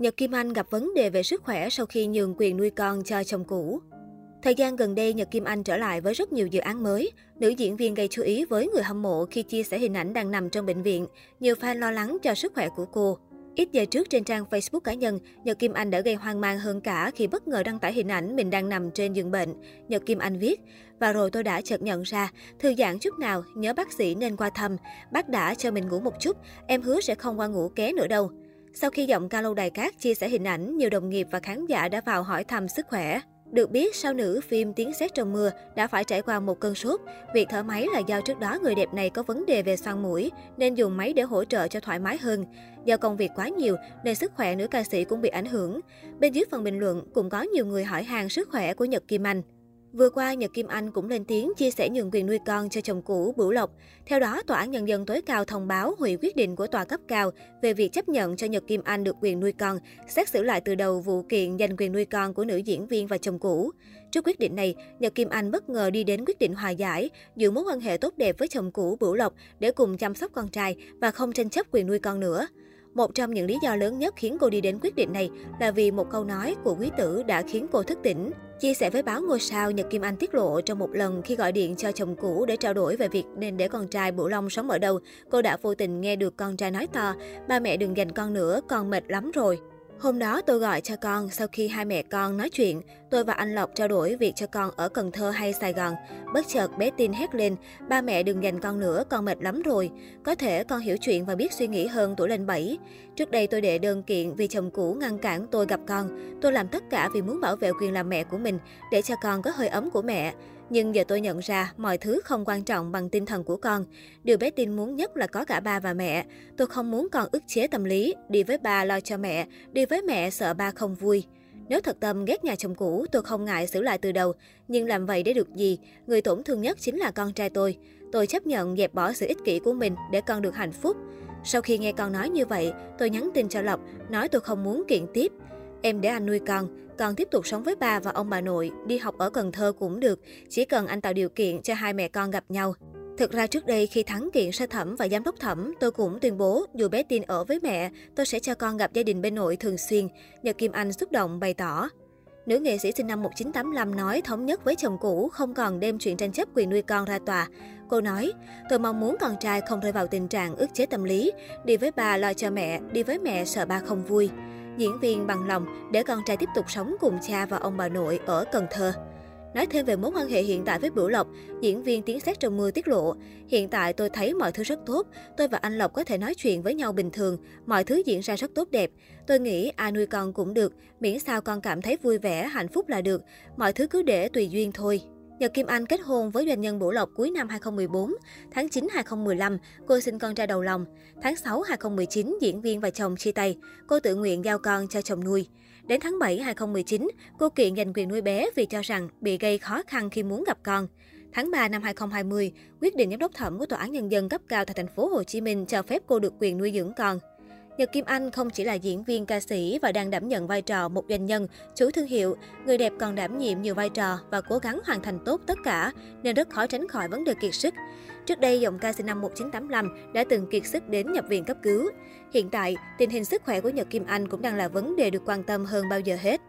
Nhật Kim Anh gặp vấn đề về sức khỏe sau khi nhường quyền nuôi con cho chồng cũ. Thời gian gần đây, Nhật Kim Anh trở lại với rất nhiều dự án mới. Nữ diễn viên gây chú ý với người hâm mộ khi chia sẻ hình ảnh đang nằm trong bệnh viện. Nhiều fan lo lắng cho sức khỏe của cô. Ít giờ trước trên trang Facebook cá nhân, Nhật Kim Anh đã gây hoang mang hơn cả khi bất ngờ đăng tải hình ảnh mình đang nằm trên giường bệnh. Nhật Kim Anh viết, và rồi tôi đã chợt nhận ra, thư giãn chút nào, nhớ bác sĩ nên qua thăm. Bác đã cho mình ngủ một chút, em hứa sẽ không qua ngủ ké nữa đâu. Sau khi giọng ca lâu đài cát chia sẻ hình ảnh, nhiều đồng nghiệp và khán giả đã vào hỏi thăm sức khỏe. Được biết, sao nữ phim Tiếng sét trong mưa đã phải trải qua một cơn sốt. Việc thở máy là do trước đó người đẹp này có vấn đề về xoang mũi, nên dùng máy để hỗ trợ cho thoải mái hơn. Do công việc quá nhiều, nên sức khỏe nữ ca sĩ cũng bị ảnh hưởng. Bên dưới phần bình luận cũng có nhiều người hỏi hàng sức khỏe của Nhật Kim Anh. Vừa qua, Nhật Kim Anh cũng lên tiếng chia sẻ nhường quyền nuôi con cho chồng cũ Bửu Lộc. Theo đó, Tòa án Nhân dân tối cao thông báo hủy quyết định của tòa cấp cao về việc chấp nhận cho Nhật Kim Anh được quyền nuôi con, xét xử lại từ đầu vụ kiện giành quyền nuôi con của nữ diễn viên và chồng cũ. Trước quyết định này, Nhật Kim Anh bất ngờ đi đến quyết định hòa giải, giữ mối quan hệ tốt đẹp với chồng cũ Bửu Lộc để cùng chăm sóc con trai và không tranh chấp quyền nuôi con nữa. Một trong những lý do lớn nhất khiến cô đi đến quyết định này là vì một câu nói của quý tử đã khiến cô thức tỉnh. Chia sẻ với báo Ngôi sao, Nhật Kim Anh tiết lộ trong một lần khi gọi điện cho chồng cũ để trao đổi về việc nên để con trai Bửu Long sống ở đâu, cô đã vô tình nghe được con trai nói to, ba mẹ đừng giành con nữa, con mệt lắm rồi. Hôm đó tôi gọi cho con, sau khi hai mẹ con nói chuyện, tôi và anh Lộc trao đổi việc cho con ở Cần Thơ hay Sài Gòn. Bất chợt bé tin hét lên, ba mẹ đừng dành con nữa, con mệt lắm rồi. Có thể con hiểu chuyện và biết suy nghĩ hơn tuổi lên 7. Trước đây tôi đệ đơn kiện vì chồng cũ ngăn cản tôi gặp con. Tôi làm tất cả vì muốn bảo vệ quyền làm mẹ của mình, để cho con có hơi ấm của mẹ. Nhưng giờ tôi nhận ra mọi thứ không quan trọng bằng tinh thần của con. Điều bé tin muốn nhất là có cả ba và mẹ. Tôi không muốn con ức chế tâm lý, đi với ba lo cho mẹ, đi với mẹ sợ ba không vui. Nếu thật tâm ghét nhà chồng cũ, tôi không ngại xử lại từ đầu. Nhưng làm vậy để được gì? Người tổn thương nhất chính là con trai tôi. Tôi chấp nhận dẹp bỏ sự ích kỷ của mình để con được hạnh phúc. Sau khi nghe con nói như vậy, tôi nhắn tin cho Lộc, nói tôi không muốn kiện tiếp. Em để anh nuôi con, con tiếp tục sống với ba và ông bà nội, đi học ở Cần Thơ cũng được, chỉ cần anh tạo điều kiện cho hai mẹ con gặp nhau. Thực ra trước đây khi thắng kiện sơ thẩm và giám đốc thẩm, tôi cũng tuyên bố dù bé tin ở với mẹ, tôi sẽ cho con gặp gia đình bên nội thường xuyên. Nhật Kim Anh xúc động bày tỏ. Nữ nghệ sĩ sinh năm 1985 nói thống nhất với chồng cũ không còn đem chuyện tranh chấp quyền nuôi con ra tòa. Cô nói, tôi mong muốn con trai không rơi vào tình trạng ức chế tâm lý, đi với bà lo cho mẹ, đi với mẹ sợ ba không vui. Diễn viên bằng lòng để con trai tiếp tục sống cùng cha và ông bà nội ở Cần Thơ. Nói thêm về mối quan hệ hiện tại với Bửu Lộc, diễn viên Tiếng Xét Trong Mưa tiết lộ, hiện tại tôi thấy mọi thứ rất tốt, tôi và anh Lộc có thể nói chuyện với nhau bình thường, mọi thứ diễn ra rất tốt đẹp. Tôi nghĩ ai nuôi con cũng được, miễn sao con cảm thấy vui vẻ, hạnh phúc là được, mọi thứ cứ để tùy duyên thôi. Nhật Kim Anh kết hôn với doanh nhân Bửu Lộc cuối năm 2014. Tháng 9 2015, cô sinh con trai đầu lòng. Tháng 6 2019, diễn viên và chồng chia tay. Cô tự nguyện giao con cho chồng nuôi. Đến tháng 7 2019, cô kiện giành quyền nuôi bé vì cho rằng bị gây khó khăn khi muốn gặp con. Tháng 3 năm 2020, quyết định giám đốc thẩm của Tòa án Nhân dân cấp cao tại thành phố Hồ Chí Minh cho phép cô được quyền nuôi dưỡng con. Nhật Kim Anh không chỉ là diễn viên ca sĩ và đang đảm nhận vai trò một doanh nhân, chủ thương hiệu, người đẹp còn đảm nhiệm nhiều vai trò và cố gắng hoàn thành tốt tất cả, nên rất khó tránh khỏi vấn đề kiệt sức. Trước đây, giọng ca sinh năm 1985 đã từng kiệt sức đến nhập viện cấp cứu. Hiện tại, tình hình sức khỏe của Nhật Kim Anh cũng đang là vấn đề được quan tâm hơn bao giờ hết.